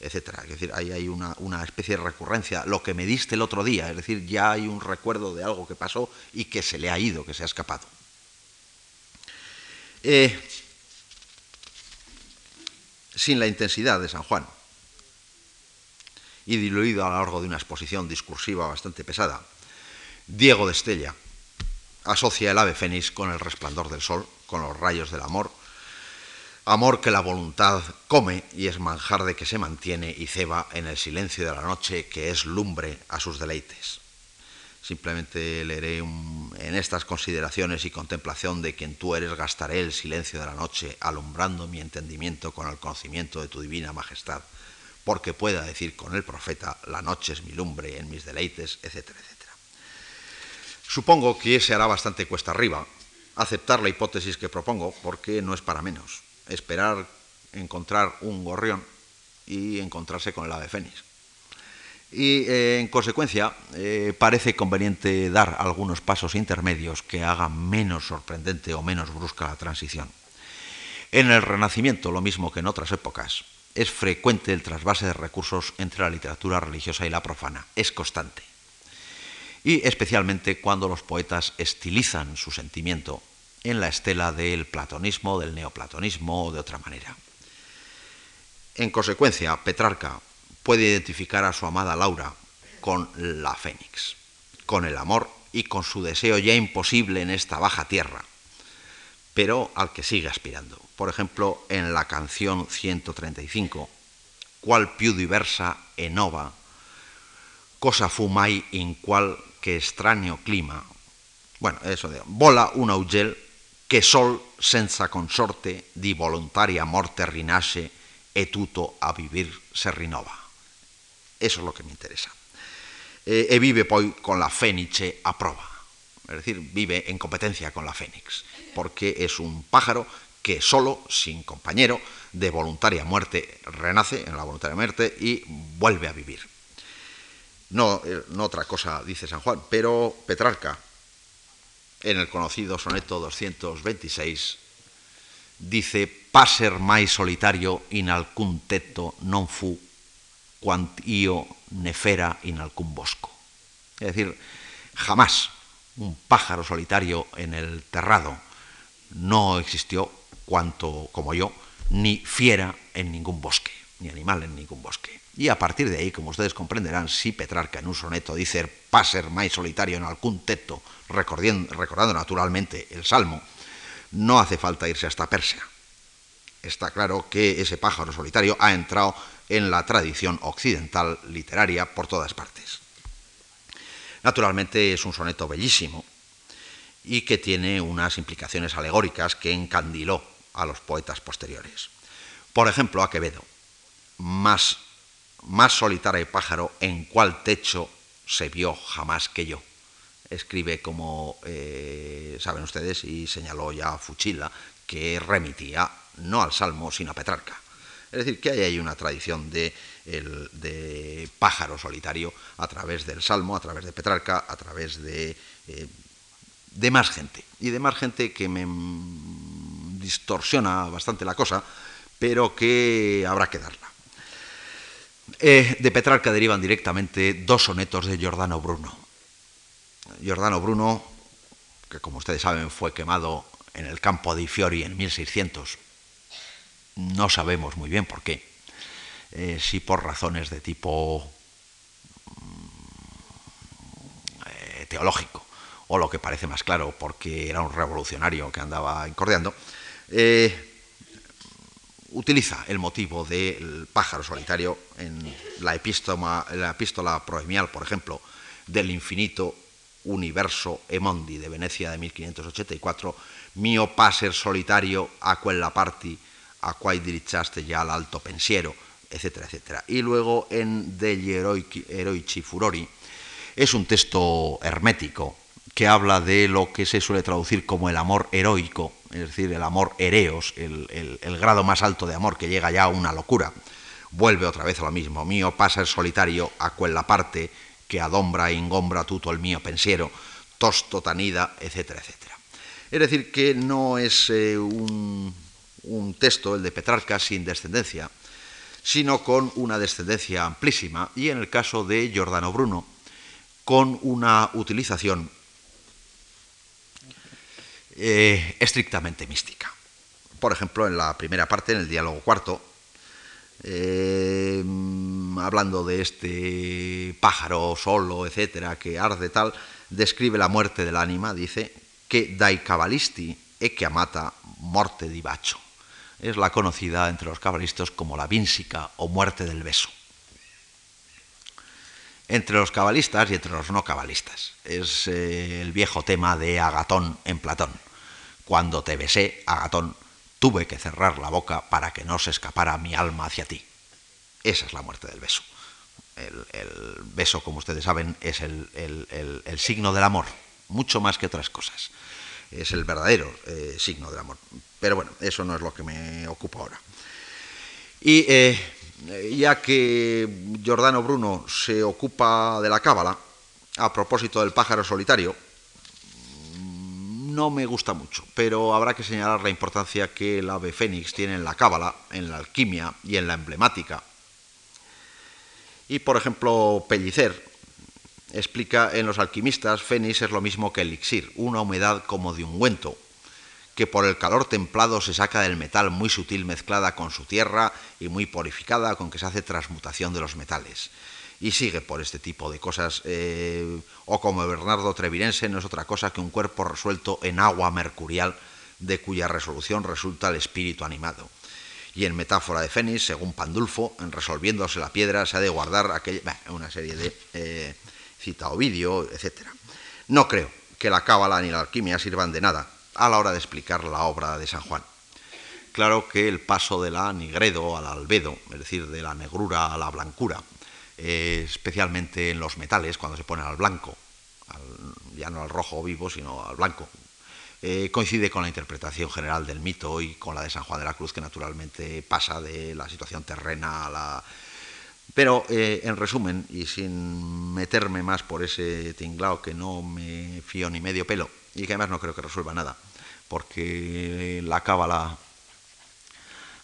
etcétera. Es decir, ahí hay una, especie de recurrencia, lo que me diste el otro día, es decir, ya hay un recuerdo de algo que pasó y que se le ha ido, que se ha escapado. Eh, sin la intensidad de San Juan y diluido a lo largo de una exposición discursiva bastante pesada, Diego de Estella asocia el ave fénix con el resplandor del sol, con los rayos del amor, amor que la voluntad come y es manjar de que se mantiene y ceba en el silencio de la noche que es lumbre a sus deleites. Simplemente leeré en estas consideraciones y contemplación de quien tú eres, gastaré el silencio de la noche, alumbrando mi entendimiento con el conocimiento de tu divina majestad, porque pueda decir con el profeta, la noche es mi lumbre en mis deleites, etcétera, etcétera. Supongo que se hará bastante cuesta arriba aceptar la hipótesis que propongo, porque no es para menos. Esperar encontrar un gorrión y encontrarse con el ave fénix y eh, en consecuencia eh, parece conveniente dar algunos pasos intermedios que hagan menos sorprendente o menos brusca la transición. En el Renacimiento, lo mismo que en otras épocas, es frecuente el trasvase de recursos entre la literatura religiosa y la profana, es constante. Y especialmente cuando los poetas estilizan su sentimiento en la estela del platonismo, del neoplatonismo o de otra manera. En consecuencia, Petrarca puede identificar a su amada Laura con la Fénix, con el amor y con su deseo ya imposible en esta baja tierra, pero al que sigue aspirando. Por ejemplo, en la canción 135, cual più diversa enova, cosa fumai in cual que extraño clima. Bueno, eso de vola un augel que sol senza consorte di voluntaria morte rinasce e tutto a vivir se rinnova. Eso es lo que me interesa. Eh, e vive poi con la fénice a prova, es decir, vive en competencia con la fénix, porque es un pájaro que solo, sin compañero, de voluntaria muerte, renace en la voluntaria muerte y vuelve a vivir. No, eh, no otra cosa dice San Juan, pero Petrarca, en el conocido soneto 226, dice, paser mai solitario in alcun tetto non fu quant io nefera in alcun bosco. Es decir, jamás un pájaro solitario en el terrado no existió cuanto como yo, ni fiera en ningún bosque, ni animal en ningún bosque. Y a partir de ahí, como ustedes comprenderán, si Petrarca en un soneto dice paser mai solitario en algún teto, recordando naturalmente el Salmo, no hace falta irse hasta Persia. Está claro que ese pájaro solitario ha entrado en la tradición occidental literaria por todas partes. Naturalmente es un soneto bellísimo y que tiene unas implicaciones alegóricas que encandiló a los poetas posteriores. Por ejemplo, a Quevedo, más, más solitario pájaro en cuál techo se vio jamás que yo. Escribe como eh, saben ustedes y señaló ya Fuchila que remitía no al Salmo sino a Petrarca. Es decir, que hay una tradición de, pájaro solitario a través del Salmo, a través de Petrarca, a través de, eh, de más gente. Y de más gente que me distorsiona bastante la cosa, pero que habrá que darla. Eh, de Petrarca derivan directamente dos sonetos de Giordano Bruno. Giordano Bruno, que como ustedes saben fue quemado en el campo de Fiori en 1600, no sabemos muy bien por qué. Eh, si por razones de tipo mm, eh, teológico, o lo que parece más claro, porque era un revolucionario que andaba incordiando, utiliza el motivo del pájaro solitario en la, epístola, la epístola proemial, por ejemplo, del infinito universo Emondi de Venecia de 1584, mio paser solitario a quella parti a quai dirichaste ya al alto pensiero, etcétera, etcétera. Y luego en Degli Eroici Furori es un texto hermético que habla de lo que se suele traducir como el amor heroico, es decir, el amor ereos, el, grado más alto de amor que llega ya a una locura. Vuelve otra vez a lo mismo. Mío pasa el solitario a quella parte que adombra e ingombra tuto el mío pensiero, tosto tanida, etcétera, etcétera. Es decir, que no es eh, un un texto, el de Petrarca, sin descendencia, sino con una descendencia amplísima, y en el caso de Giordano Bruno, con una utilización eh, estrictamente mística. Por ejemplo, en la primera parte, en el diálogo cuarto, eh, hablando de este pájaro solo, etcétera, que arde tal, describe la muerte del ánima, dice que dai cabalisti e que amata morte di bacio es la conocida entre los cabalistas como la vínsica o muerte del beso. entre los cabalistas y entre los no cabalistas. Es eh, el viejo tema de Agatón en Platón. Cuando te besé, Agatón, tuve que cerrar la boca para que no se escapara mi alma hacia ti. Esa es la muerte del beso. El, beso, como ustedes saben, es el, signo del amor, mucho más que otras cosas. Es el verdadero eh, signo del amor. Pero bueno, eso no es lo que me ocupa ahora. Y eh, ya que Giordano Bruno se ocupa de la cábala, a propósito del pájaro solitario, no me gusta mucho, pero habrá que señalar la importancia que el ave fénix tiene en la cábala, en la alquimia y en la emblemática. Y por ejemplo, Pellicer explica en Los alquimistas, fénix es lo mismo que elixir, una humedad como de ungüento, que por el calor templado se saca del metal muy sutil mezclada con su tierra y muy purificada con que se hace transmutación de los metales. Y sigue por este tipo de cosas, eh, o como Bernardo Trevirense no es otra cosa que un cuerpo resuelto en agua mercurial de cuya resolución resulta el espíritu animado. Y en metáfora de Fénix, según Pandulfo, en resolviéndose la piedra se ha de guardar aquella, una serie de eh, cita Ovidio, etc. No creo que la cábala ni la alquimia sirvan de nada a la hora de explicar la obra de San Juan. Claro que el paso de la nigredo al albedo, es decir, de la negrura a la blancura, eh, especialmente en los metales, cuando se pone al blanco, ya no al rojo vivo, sino al blanco, eh, coincide con la interpretación general del mito y con la de San Juan de la Cruz, que naturalmente pasa de la situación terrena a la... Pero, eh, en resumen, y sin meterme más por ese tinglao que no me fío ni medio pelo, y que además no creo que resuelva nada, porque la cábala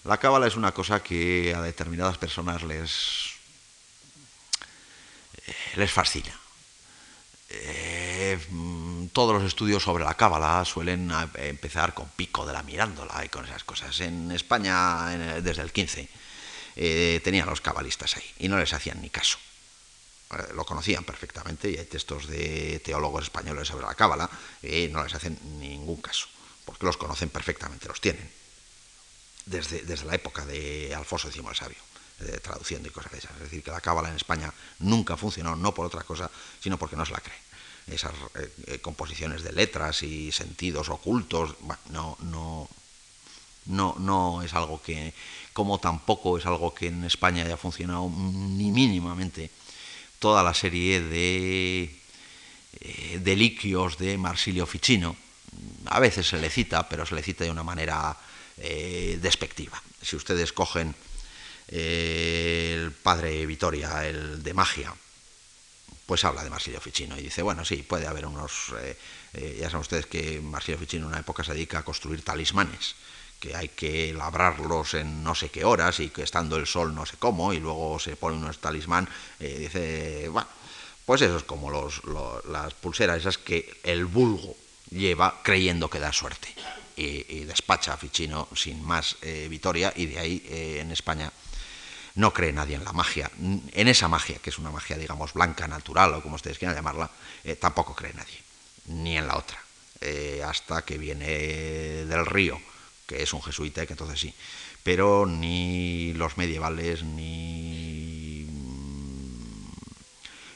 la cábala es una cosa que a determinadas personas les les fascina. Eh, todos los estudios sobre la cábala suelen empezar con Pico de la Mirándola y con esas cosas. En España, desde el 15, eh, tenían los cabalistas ahí y no les hacían ni caso. Eh, lo conocían perfectamente y hay textos de teólogos españoles sobre la cábala y no les hacen ningún caso, porque los conocen perfectamente, los tienen, desde, desde la época de Alfonso X el Sabio, de traduciendo y cosas de esas. Es decir, que la cábala en España nunca funcionó, no por otra cosa, sino porque no se la creen. Esas eh, eh, composiciones de letras y sentidos ocultos, no, no, no, no es algo que, como tampoco es algo que en España haya funcionado ni mínimamente toda la serie de eh, deliquios de Marsilio Ficino. A veces se le cita, pero se le cita de una manera eh, despectiva. Si ustedes cogen eh, el padre Vitoria, el de magia, pues habla de Marsilio Ficino y dice, bueno, sí, puede haber unos... ya saben ustedes que Marsilio Ficino en una época se dedica a construir talismanes que hay que labrarlos en no sé qué horas y que estando el sol no sé cómo y luego se pone unos talismán, eh, dice, bueno, pues eso es como los, las pulseras esas que el vulgo lleva creyendo que da suerte y, despacha a Ficino sin más eh, Vitoria y de ahí eh, en España no cree nadie en la magia, en esa magia que es una magia digamos blanca, natural o como ustedes quieran llamarla, tampoco cree nadie, ni en la otra, hasta que viene del río que es un jesuita, que entonces sí, pero ni los medievales, ni mm,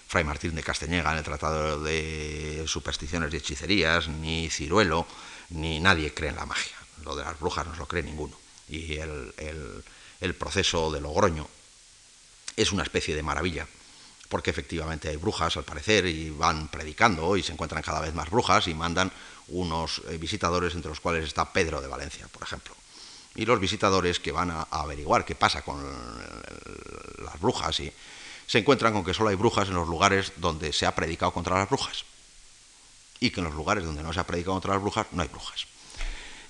Fray Martín de Castañega en el Tratado de Supersticiones y Hechicerías, ni Ciruelo, ni nadie cree en la magia. Lo de las brujas no lo cree ninguno. Y el proceso de Logroño es una especie de maravilla, porque efectivamente hay brujas al parecer y van predicando y se encuentran cada vez más brujas y mandan unos eh, visitadores entre los cuales está Pedro de Valencia, por ejemplo. Y los visitadores que van a, averiguar qué pasa con las brujas y se encuentran con que solo hay brujas en los lugares donde se ha predicado contra las brujas. Y que en los lugares donde no se ha predicado contra las brujas no hay brujas.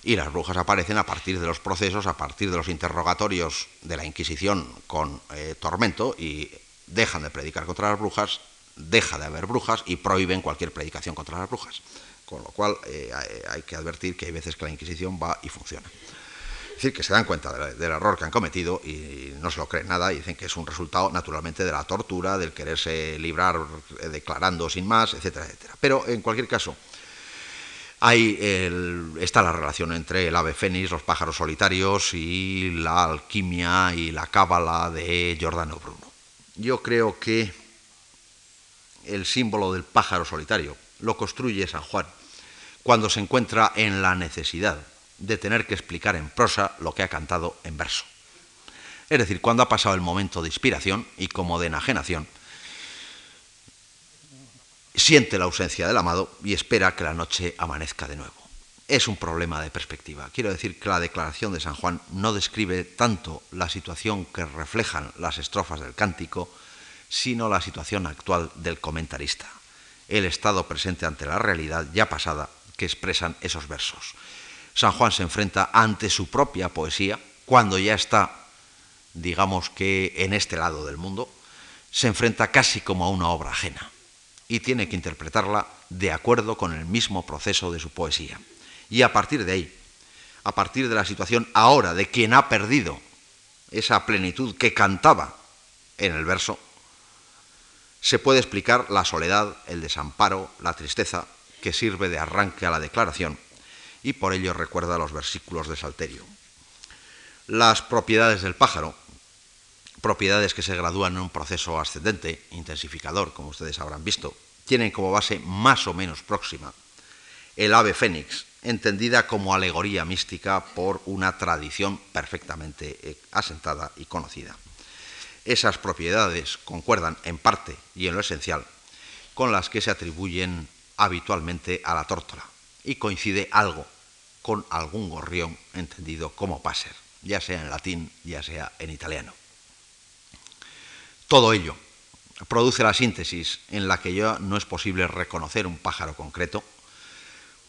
Y las brujas aparecen a partir de los procesos, a partir de los interrogatorios de la Inquisición con eh, tormento y dejan de predicar contra las brujas, deja de haber brujas y prohíben cualquier predicación contra las brujas. Con lo cual eh, hay que advertir que hay veces que la Inquisición va y funciona. Es decir, que se dan cuenta del error que han cometido y no se lo creen nada y dicen que es un resultado naturalmente de la tortura, del quererse librar eh, declarando sin más, etcétera, etcétera. Pero en cualquier caso, hay está la relación entre el ave fénix, los pájaros solitarios y la alquimia y la cábala de Giordano Bruno. Yo creo que el símbolo del pájaro solitario, lo construye San Juan cuando se encuentra en la necesidad de tener que explicar en prosa lo que ha cantado en verso. Es decir, cuando ha pasado el momento de inspiración y como de enajenación, siente la ausencia del amado y espera que la noche amanezca de nuevo. Es un problema de perspectiva. Quiero decir que la declaración de San Juan no describe tanto la situación que reflejan las estrofas del cántico, sino la situación actual del comentarista, el estado presente ante la realidad ya pasada que expresan esos versos. San Juan se enfrenta ante su propia poesía, cuando ya está, digamos que en este lado del mundo, se enfrenta casi como a una obra ajena y tiene que interpretarla de acuerdo con el mismo proceso de su poesía. Y a partir de ahí, a partir de la situación ahora de quien ha perdido esa plenitud que cantaba en el verso, se puede explicar la soledad, el desamparo, la tristeza que sirve de arranque a la declaración y por ello recuerda los versículos de Salterio. Las propiedades del pájaro propiedades que se gradúan en un proceso ascendente, intensificador, como ustedes habrán visto, tienen como base más o menos próxima el ave fénix, entendida como alegoría mística por una tradición perfectamente eh, asentada y conocida. Esas propiedades concuerdan en parte y en lo esencial con las que se atribuyen habitualmente a la tórtola y coincide algo con algún gorrión entendido como passer, ya sea en latín, ya sea en italiano. Todo ello produce la síntesis en la que ya no es posible reconocer un pájaro concreto,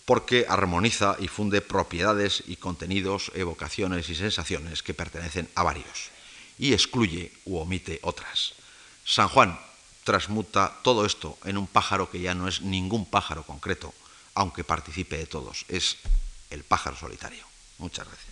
porque armoniza y funde propiedades y contenidos, evocaciones y sensaciones que pertenecen a varios, y excluye u omite otras. San Juan transmuta todo esto en un pájaro que ya no es ningún pájaro concreto, aunque participe de todos, es el pájaro solitario. Muchas gracias.